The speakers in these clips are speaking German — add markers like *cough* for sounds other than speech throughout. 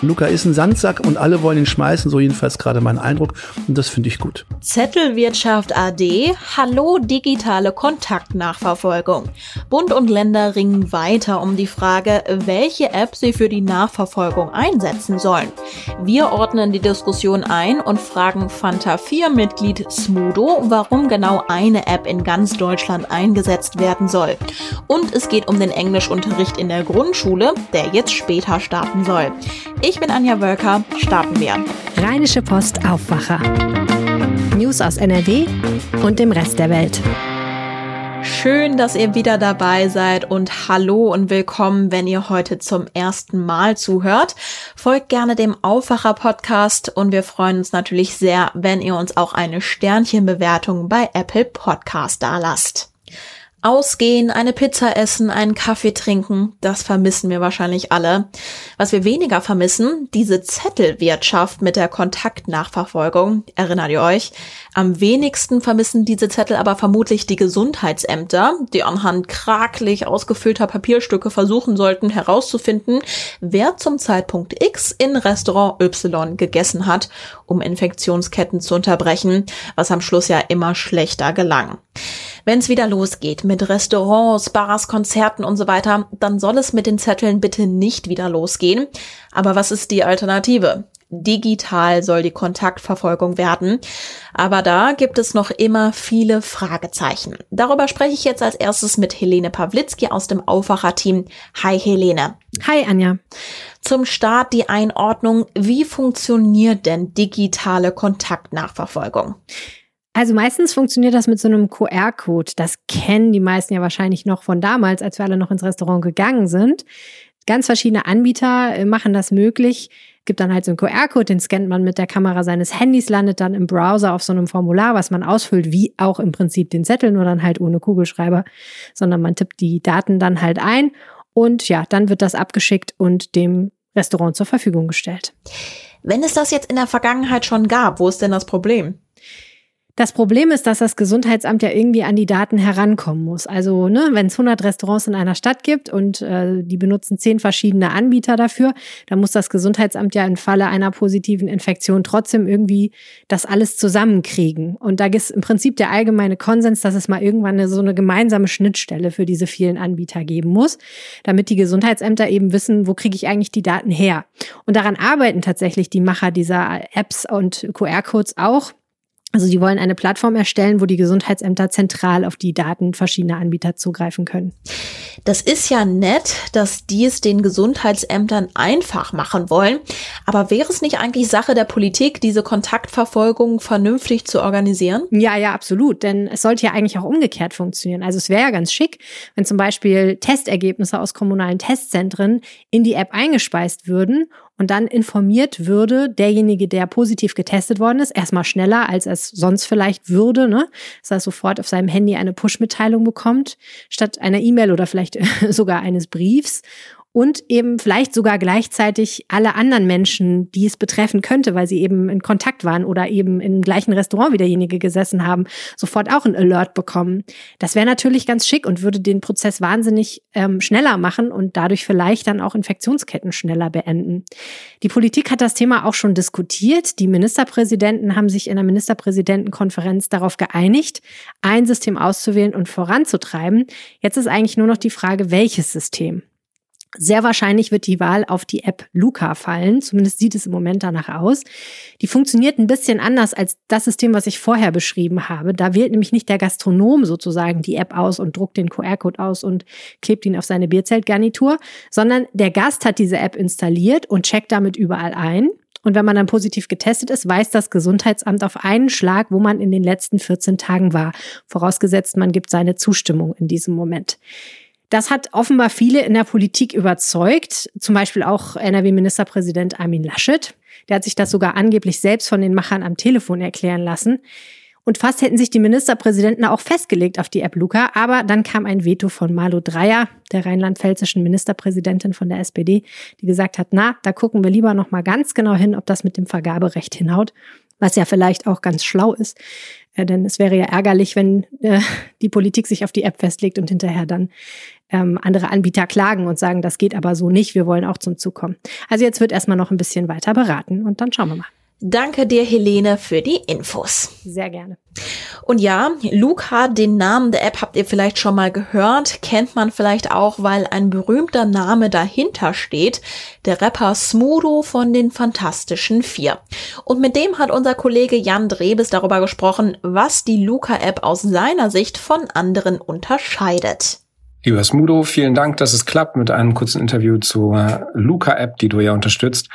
Luca ist ein Sandsack und alle wollen ihn schmeißen, so jedenfalls gerade mein Eindruck. Und das finde ich gut. Zettelwirtschaft AD, hallo digitale Kontaktnachverfolgung. Bund und Länder ringen weiter um die Frage, welche App sie für die Nachverfolgung einsetzen sollen. Wir ordnen die Diskussion ein und fragen Fanta 4-Mitglied Smudo, warum genau eine App in ganz Deutschland eingesetzt werden soll. Und es geht um den Englischunterricht in der Grundschule, der jetzt später starten soll. Ich bin Anja Wölker, starten wir. Rheinische Post Aufwacher. News aus NRW und dem Rest der Welt. Schön, dass ihr wieder dabei seid und hallo und willkommen, wenn ihr heute zum ersten Mal zuhört. Folgt gerne dem Aufwacher Podcast und wir freuen uns natürlich sehr, wenn ihr uns auch eine Sternchenbewertung bei Apple Podcast dalasst. Ausgehen, eine Pizza essen, einen Kaffee trinken, das vermissen wir wahrscheinlich alle. Was wir weniger vermissen, diese Zettelwirtschaft mit der Kontaktnachverfolgung, erinnert ihr euch? Am wenigsten vermissen diese Zettel aber vermutlich die Gesundheitsämter, die anhand krakelig ausgefüllter Papierstücke versuchen sollten herauszufinden, wer zum Zeitpunkt X in Restaurant Y gegessen hat, um Infektionsketten zu unterbrechen, was am Schluss ja immer schlechter gelang. Wenn es wieder losgeht mit Restaurants, Bars, Konzerten und so weiter, dann soll es mit den Zetteln bitte nicht wieder losgehen. Aber was ist die Alternative? Digital soll die Kontaktverfolgung werden. Aber da gibt es noch immer viele Fragezeichen. Darüber spreche ich jetzt als erstes mit Helene Pawlitzki aus dem Aufwacher-Team. Hi Helene. Hi Anja. Zum Start die Einordnung. Wie funktioniert denn digitale Kontaktnachverfolgung? Also meistens funktioniert das mit so einem QR-Code. Das kennen die meisten ja wahrscheinlich noch von damals, als wir alle noch ins Restaurant gegangen sind. Ganz verschiedene Anbieter äh, machen das möglich. Gibt dann halt so einen QR-Code, den scannt man mit der Kamera seines Handys, landet dann im Browser auf so einem Formular, was man ausfüllt, wie auch im Prinzip den Zettel, nur dann halt ohne Kugelschreiber, sondern man tippt die Daten dann halt ein und ja, dann wird das abgeschickt und dem Restaurant zur Verfügung gestellt. Wenn es das jetzt in der Vergangenheit schon gab, wo ist denn das Problem? Das Problem ist, dass das Gesundheitsamt ja irgendwie an die Daten herankommen muss. Also, ne, wenn es 100 Restaurants in einer Stadt gibt und äh, die benutzen zehn verschiedene Anbieter dafür, dann muss das Gesundheitsamt ja im Falle einer positiven Infektion trotzdem irgendwie das alles zusammenkriegen. Und da ist im Prinzip der allgemeine Konsens, dass es mal irgendwann eine, so eine gemeinsame Schnittstelle für diese vielen Anbieter geben muss, damit die Gesundheitsämter eben wissen, wo kriege ich eigentlich die Daten her. Und daran arbeiten tatsächlich die Macher dieser Apps und QR-Codes auch. Also die wollen eine Plattform erstellen, wo die Gesundheitsämter zentral auf die Daten verschiedener Anbieter zugreifen können. Das ist ja nett, dass die es den Gesundheitsämtern einfach machen wollen. Aber wäre es nicht eigentlich Sache der Politik, diese Kontaktverfolgung vernünftig zu organisieren? Ja, ja, absolut. Denn es sollte ja eigentlich auch umgekehrt funktionieren. Also es wäre ja ganz schick, wenn zum Beispiel Testergebnisse aus kommunalen Testzentren in die App eingespeist würden und dann informiert würde derjenige, der positiv getestet worden ist, erstmal schneller, als es sonst vielleicht würde, ne? dass er sofort auf seinem Handy eine Push-Mitteilung bekommt, statt einer E-Mail oder vielleicht *laughs* sogar eines Briefs und eben vielleicht sogar gleichzeitig alle anderen Menschen, die es betreffen könnte, weil sie eben in Kontakt waren oder eben im gleichen Restaurant wie derjenige gesessen haben, sofort auch ein Alert bekommen. Das wäre natürlich ganz schick und würde den Prozess wahnsinnig ähm, schneller machen und dadurch vielleicht dann auch Infektionsketten schneller beenden. Die Politik hat das Thema auch schon diskutiert. Die Ministerpräsidenten haben sich in der Ministerpräsidentenkonferenz darauf geeinigt, ein System auszuwählen und voranzutreiben. Jetzt ist eigentlich nur noch die Frage, welches System. Sehr wahrscheinlich wird die Wahl auf die App Luca fallen. Zumindest sieht es im Moment danach aus. Die funktioniert ein bisschen anders als das System, was ich vorher beschrieben habe. Da wählt nämlich nicht der Gastronom sozusagen die App aus und druckt den QR-Code aus und klebt ihn auf seine Bierzeltgarnitur, sondern der Gast hat diese App installiert und checkt damit überall ein. Und wenn man dann positiv getestet ist, weiß das Gesundheitsamt auf einen Schlag, wo man in den letzten 14 Tagen war. Vorausgesetzt, man gibt seine Zustimmung in diesem Moment. Das hat offenbar viele in der Politik überzeugt, zum Beispiel auch NRW-Ministerpräsident Armin Laschet. Der hat sich das sogar angeblich selbst von den Machern am Telefon erklären lassen. Und fast hätten sich die Ministerpräsidenten auch festgelegt auf die App Luca, aber dann kam ein Veto von Malu Dreyer, der rheinland-pfälzischen Ministerpräsidentin von der SPD, die gesagt hat, na, da gucken wir lieber noch mal ganz genau hin, ob das mit dem Vergaberecht hinhaut, was ja vielleicht auch ganz schlau ist, äh, denn es wäre ja ärgerlich, wenn äh, *laughs* die Politik sich auf die App festlegt und hinterher dann ähm, andere Anbieter klagen und sagen, das geht aber so nicht, wir wollen auch zum Zug kommen. Also jetzt wird erstmal noch ein bisschen weiter beraten und dann schauen wir mal. Danke dir, Helene, für die Infos. Sehr gerne. Und ja, Luca, den Namen der App habt ihr vielleicht schon mal gehört, kennt man vielleicht auch, weil ein berühmter Name dahinter steht, der Rapper Smudo von den Fantastischen Vier. Und mit dem hat unser Kollege Jan Drebes darüber gesprochen, was die Luca-App aus seiner Sicht von anderen unterscheidet. Lieber Smudo, vielen Dank, dass es klappt mit einem kurzen Interview zur Luca-App, die du ja unterstützt.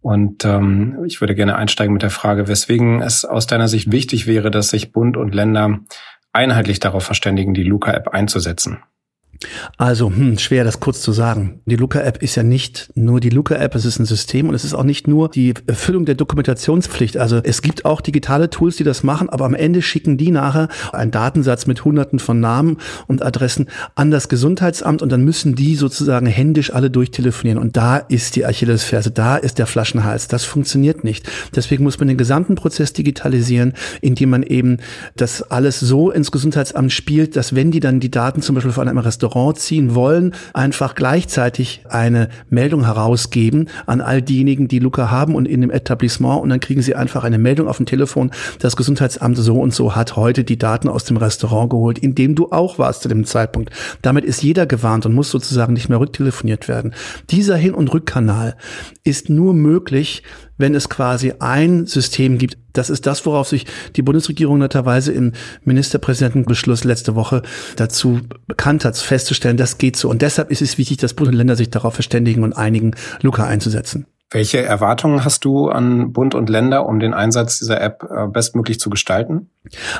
Und ähm, ich würde gerne einsteigen mit der Frage, weswegen es aus deiner Sicht wichtig wäre, dass sich Bund und Länder einheitlich darauf verständigen, die Luca-App einzusetzen. Also, hm, schwer das kurz zu sagen. Die Luca-App ist ja nicht nur die Luca-App, es ist ein System und es ist auch nicht nur die Erfüllung der Dokumentationspflicht. Also es gibt auch digitale Tools, die das machen, aber am Ende schicken die nachher einen Datensatz mit hunderten von Namen und Adressen an das Gesundheitsamt und dann müssen die sozusagen händisch alle durchtelefonieren. Und da ist die Achillesferse, da ist der Flaschenhals. Das funktioniert nicht. Deswegen muss man den gesamten Prozess digitalisieren, indem man eben das alles so ins Gesundheitsamt spielt, dass wenn die dann die Daten zum Beispiel von einem Restaurant Restaurant ziehen wollen, einfach gleichzeitig eine Meldung herausgeben an all diejenigen, die Luca haben und in dem Etablissement und dann kriegen sie einfach eine Meldung auf dem Telefon, das Gesundheitsamt so und so hat heute die Daten aus dem Restaurant geholt, in dem du auch warst zu dem Zeitpunkt. Damit ist jeder gewarnt und muss sozusagen nicht mehr rücktelefoniert werden. Dieser Hin- und Rückkanal ist nur möglich, wenn es quasi ein System gibt. Das ist das, worauf sich die Bundesregierung netterweise im Ministerpräsidentenbeschluss letzte Woche dazu bekannt hat, festzustellen, das geht so. Und deshalb ist es wichtig, dass Bund und Länder sich darauf verständigen und einigen, Luca einzusetzen. Welche Erwartungen hast du an Bund und Länder, um den Einsatz dieser App äh, bestmöglich zu gestalten?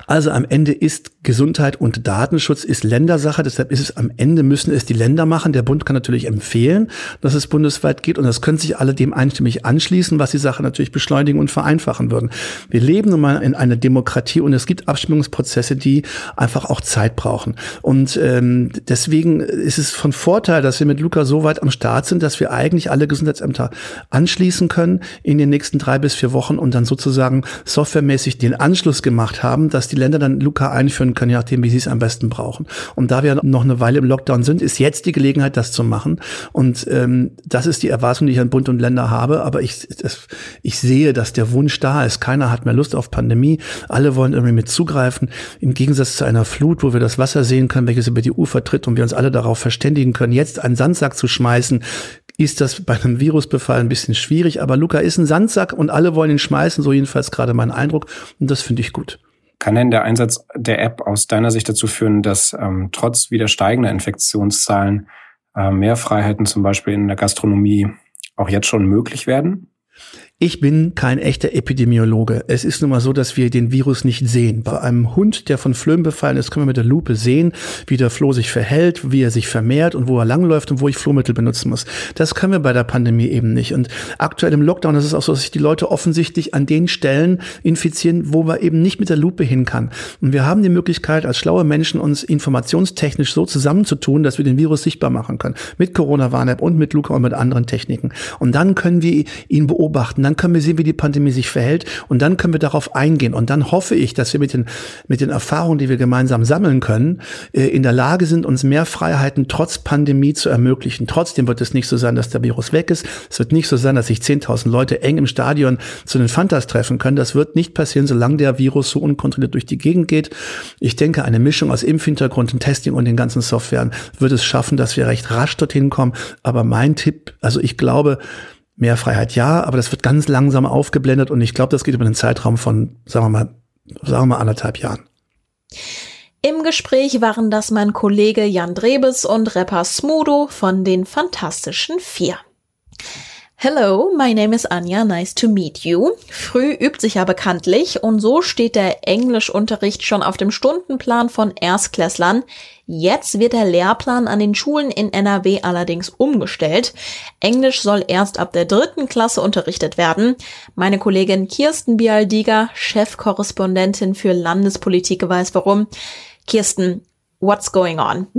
Also am Ende ist Gesundheit und Datenschutz ist Ländersache. Deshalb ist es am Ende müssen es die Länder machen. Der Bund kann natürlich empfehlen, dass es bundesweit geht und das können sich alle dem einstimmig anschließen, was die Sache natürlich beschleunigen und vereinfachen würden. Wir leben nun mal in einer Demokratie und es gibt Abstimmungsprozesse, die einfach auch Zeit brauchen. Und ähm, deswegen ist es von Vorteil, dass wir mit Luca so weit am Start sind, dass wir eigentlich alle Gesundheitsämter anschließen können in den nächsten drei bis vier Wochen und dann sozusagen softwaremäßig den Anschluss gemacht haben, dass die Länder dann Luca einführen können, je nachdem, wie sie es am besten brauchen. Und da wir noch eine Weile im Lockdown sind, ist jetzt die Gelegenheit, das zu machen. Und ähm, das ist die Erwartung, die ich an Bund und Länder habe. Aber ich, das, ich sehe, dass der Wunsch da ist. Keiner hat mehr Lust auf Pandemie. Alle wollen irgendwie mit zugreifen. Im Gegensatz zu einer Flut, wo wir das Wasser sehen können, welches über die Ufer tritt und wir uns alle darauf verständigen können, jetzt einen Sandsack zu schmeißen, ist das bei einem Virusbefall ein bisschen schwierig. Aber Luca ist ein Sandsack und alle wollen ihn schmeißen, so jedenfalls gerade mein Eindruck. Und das finde ich gut. Kann denn der Einsatz der App aus deiner Sicht dazu führen, dass ähm, trotz wieder steigender Infektionszahlen äh, mehr Freiheiten zum Beispiel in der Gastronomie auch jetzt schon möglich werden? Ich bin kein echter Epidemiologe. Es ist nun mal so, dass wir den Virus nicht sehen. Bei einem Hund, der von Flöhen befallen ist, können wir mit der Lupe sehen, wie der Floh sich verhält, wie er sich vermehrt und wo er langläuft und wo ich Flohmittel benutzen muss. Das können wir bei der Pandemie eben nicht. Und aktuell im Lockdown ist es auch so, dass sich die Leute offensichtlich an den Stellen infizieren, wo man eben nicht mit der Lupe hin kann. Und wir haben die Möglichkeit, als schlaue Menschen uns informationstechnisch so zusammenzutun, dass wir den Virus sichtbar machen können. Mit Corona-Warn-App und mit Luca und mit anderen Techniken. Und dann können wir ihn beobachten dann können wir sehen, wie die Pandemie sich verhält und dann können wir darauf eingehen. Und dann hoffe ich, dass wir mit den, mit den Erfahrungen, die wir gemeinsam sammeln können, äh, in der Lage sind, uns mehr Freiheiten trotz Pandemie zu ermöglichen. Trotzdem wird es nicht so sein, dass der Virus weg ist. Es wird nicht so sein, dass sich 10.000 Leute eng im Stadion zu den Fantas treffen können. Das wird nicht passieren, solange der Virus so unkontrolliert durch die Gegend geht. Ich denke, eine Mischung aus Impfhintergrund und Testing und den ganzen Softwaren wird es schaffen, dass wir recht rasch dorthin kommen. Aber mein Tipp, also ich glaube, Mehr Freiheit ja, aber das wird ganz langsam aufgeblendet und ich glaube, das geht über einen Zeitraum von, sagen wir mal, sagen wir mal anderthalb Jahren. Im Gespräch waren das mein Kollege Jan Drebes und Rapper Smudo von den Fantastischen Vier. Hello, my name is Anja, nice to meet you. Früh übt sich ja bekanntlich und so steht der Englischunterricht schon auf dem Stundenplan von Erstklässlern. Jetzt wird der Lehrplan an den Schulen in NRW allerdings umgestellt. Englisch soll erst ab der dritten Klasse unterrichtet werden. Meine Kollegin Kirsten Bialdiger, Chefkorrespondentin für Landespolitik, weiß warum. Kirsten, what's going on? *laughs*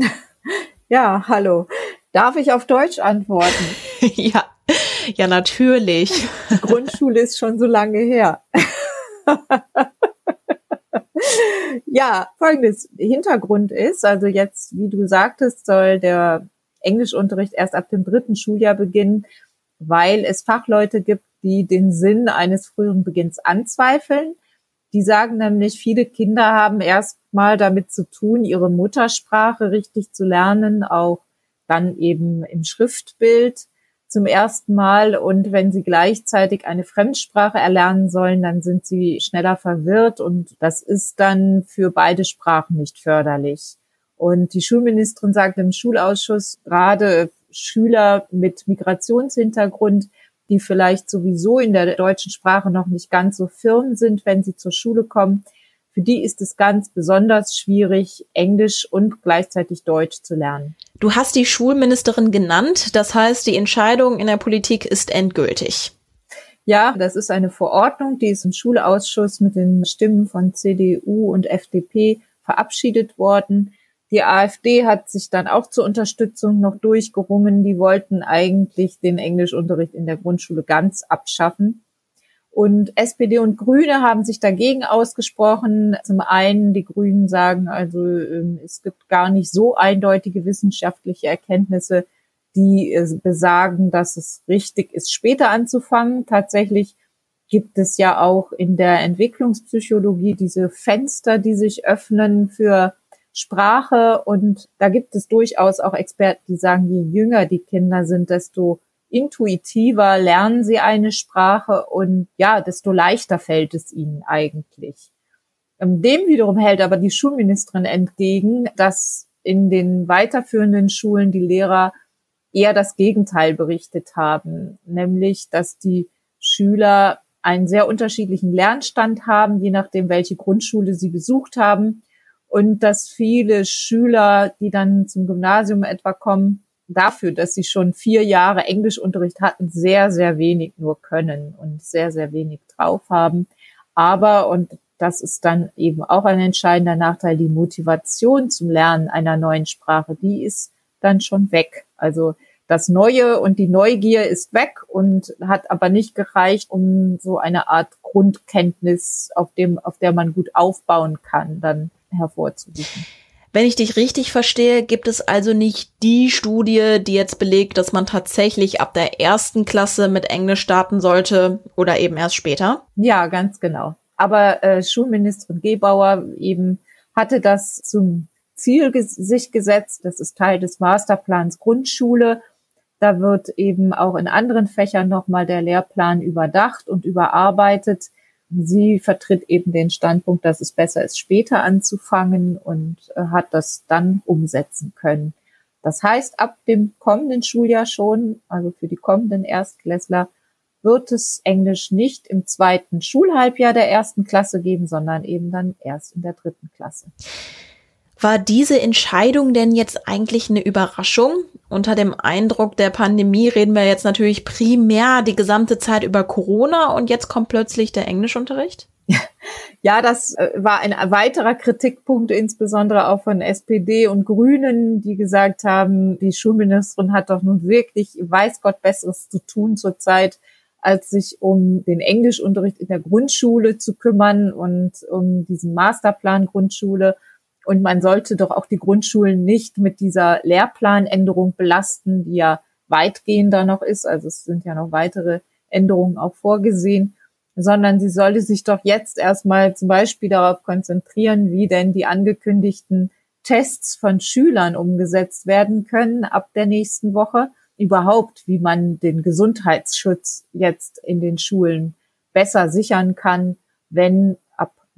Ja, hallo. Darf ich auf Deutsch antworten? *laughs* ja, ja, natürlich. *laughs* Grundschule ist schon so lange her. *laughs* ja, folgendes Hintergrund ist, also jetzt, wie du sagtest, soll der Englischunterricht erst ab dem dritten Schuljahr beginnen, weil es Fachleute gibt, die den Sinn eines früheren Beginns anzweifeln. Die sagen nämlich, viele Kinder haben erst mal damit zu tun, ihre Muttersprache richtig zu lernen, auch dann eben im Schriftbild zum ersten Mal und wenn sie gleichzeitig eine Fremdsprache erlernen sollen, dann sind sie schneller verwirrt und das ist dann für beide Sprachen nicht förderlich. Und die Schulministerin sagt im Schulausschuss, gerade Schüler mit Migrationshintergrund, die vielleicht sowieso in der deutschen Sprache noch nicht ganz so firm sind, wenn sie zur Schule kommen, für die ist es ganz besonders schwierig, Englisch und gleichzeitig Deutsch zu lernen. Du hast die Schulministerin genannt, das heißt, die Entscheidung in der Politik ist endgültig. Ja, das ist eine Verordnung, die ist im Schulausschuss mit den Stimmen von CDU und FDP verabschiedet worden. Die AfD hat sich dann auch zur Unterstützung noch durchgerungen. Die wollten eigentlich den Englischunterricht in der Grundschule ganz abschaffen. Und SPD und Grüne haben sich dagegen ausgesprochen. Zum einen, die Grünen sagen, also ähm, es gibt gar nicht so eindeutige wissenschaftliche Erkenntnisse, die äh, besagen, dass es richtig ist, später anzufangen. Tatsächlich gibt es ja auch in der Entwicklungspsychologie diese Fenster, die sich öffnen für Sprache. Und da gibt es durchaus auch Experten, die sagen, je jünger die Kinder sind, desto intuitiver lernen sie eine Sprache und ja, desto leichter fällt es ihnen eigentlich. Ähm, dem wiederum hält aber die Schulministerin entgegen, dass in den weiterführenden Schulen die Lehrer eher das Gegenteil berichtet haben, nämlich dass die Schüler einen sehr unterschiedlichen Lernstand haben, je nachdem, welche Grundschule sie besucht haben und dass viele Schüler, die dann zum Gymnasium etwa kommen, dafür, dass sie schon vier Jahre Englischunterricht hatten, sehr, sehr wenig nur können und sehr, sehr wenig drauf haben. Aber, und das ist dann eben auch ein entscheidender Nachteil, die Motivation zum Lernen einer neuen Sprache, die ist dann schon weg. Also das Neue und die Neugier ist weg und hat aber nicht gereicht, um so eine Art Grundkenntnis, auf dem, auf der man gut aufbauen kann, dann hervorzurufen. Wenn ich dich richtig verstehe, gibt es also nicht die Studie, die jetzt belegt, dass man tatsächlich ab der ersten Klasse mit Englisch starten sollte oder eben erst später? Ja, ganz genau. Aber äh, Schulministerin Gebauer eben hatte das zum Ziel ges sich gesetzt. Das ist Teil des Masterplans Grundschule. Da wird eben auch in anderen Fächern nochmal der Lehrplan überdacht und überarbeitet. Sie vertritt eben den Standpunkt, dass es besser ist, später anzufangen und äh, hat das dann umsetzen können. Das heißt, ab dem kommenden Schuljahr schon, also für die kommenden Erstklässler, wird es Englisch nicht im zweiten Schulhalbjahr der ersten Klasse geben, sondern eben dann erst in der dritten Klasse. War diese Entscheidung denn jetzt eigentlich eine Überraschung? Unter dem Eindruck der Pandemie reden wir jetzt natürlich primär die gesamte Zeit über Corona und jetzt kommt plötzlich der Englischunterricht? *laughs* Ja, das äh, war ein weiterer Kritikpunkt, insbesondere auch von SPD und Grünen, die gesagt haben, die Schulministerin hat doch nun wirklich, weiß Gott, Besseres zu tun zurzeit, als sich um den Englischunterricht in der Grundschule zu kümmern und um diesen Masterplan Grundschule. Und man sollte doch auch die Grundschulen nicht mit dieser Lehrplanänderung belasten, die ja weitgehender noch ist. Also es sind ja noch weitere Änderungen auch vorgesehen, sondern sie sollte sich doch jetzt erstmal zum Beispiel darauf konzentrieren, wie denn die angekündigten Tests von Schülern umgesetzt werden können ab der nächsten Woche. Überhaupt, wie man den Gesundheitsschutz jetzt in den Schulen besser sichern kann, wenn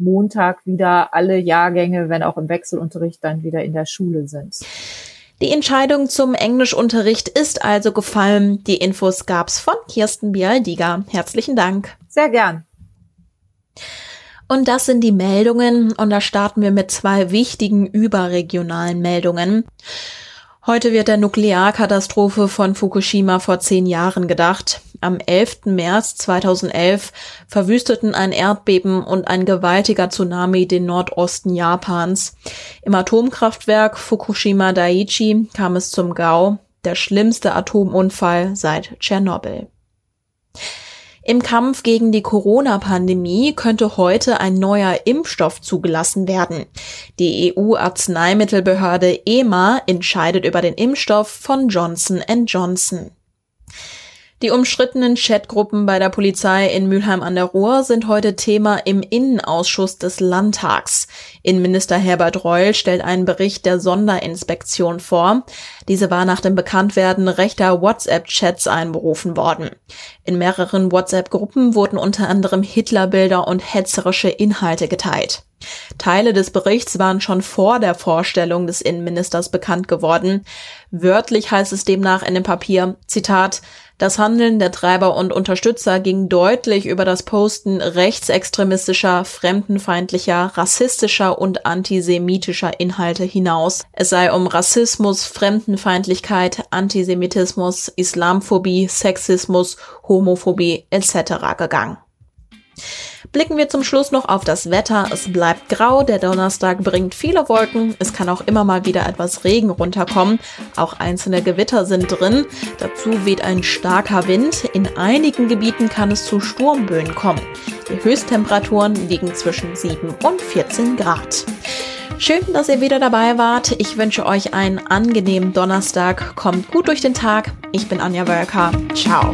Montag wieder alle Jahrgänge, wenn auch im Wechselunterricht, dann wieder in der Schule sind. Die Entscheidung zum Englischunterricht ist also gefallen. Die Infos gab's von Kirsten Bialdiger. Herzlichen Dank. Sehr gern. Und das sind die Meldungen und da starten wir mit zwei wichtigen überregionalen Meldungen. Heute wird der Nuklearkatastrophe von Fukushima vor zehn Jahren gedacht. Am 11. März 2011 verwüsteten ein Erdbeben und ein gewaltiger Tsunami den Nordosten Japans. Im Atomkraftwerk Fukushima Daiichi kam es zum Gau, der schlimmste Atomunfall seit Tschernobyl. Im Kampf gegen die Corona-Pandemie könnte heute ein neuer Impfstoff zugelassen werden. Die EU-Arzneimittelbehörde EMA entscheidet über den Impfstoff von Johnson Johnson. Die umstrittenen Chatgruppen bei der Polizei in Mülheim an der Ruhr sind heute Thema im Innenausschuss des Landtags. Innenminister Herbert Reul stellt einen Bericht der Sonderinspektion vor. Diese war nach dem Bekanntwerden rechter WhatsApp-Chats einberufen worden. In mehreren WhatsApp-Gruppen wurden unter anderem Hitlerbilder und hetzerische Inhalte geteilt. Teile des Berichts waren schon vor der Vorstellung des Innenministers bekannt geworden. Wörtlich heißt es demnach in dem Papier, Zitat, das Handeln der Treiber und Unterstützer ging deutlich über das Posten rechtsextremistischer, fremdenfeindlicher, rassistischer und antisemitischer Inhalte hinaus. Es sei um Rassismus, Fremdenfeindlichkeit, Antisemitismus, Islamphobie, Sexismus, Homophobie etc. gegangen. Blicken wir zum Schluss noch auf das Wetter. Es bleibt grau, der Donnerstag bringt viele Wolken. Es kann auch immer mal wieder etwas Regen runterkommen. Auch einzelne Gewitter sind drin. Dazu weht ein starker Wind. In einigen Gebieten kann es zu Sturmböen kommen. Die Höchsttemperaturen liegen zwischen 7 und 14 Grad. Schön, dass ihr wieder dabei wart. Ich wünsche euch einen angenehmen Donnerstag. Kommt gut durch den Tag. Ich bin Anja Wölker. Ciao.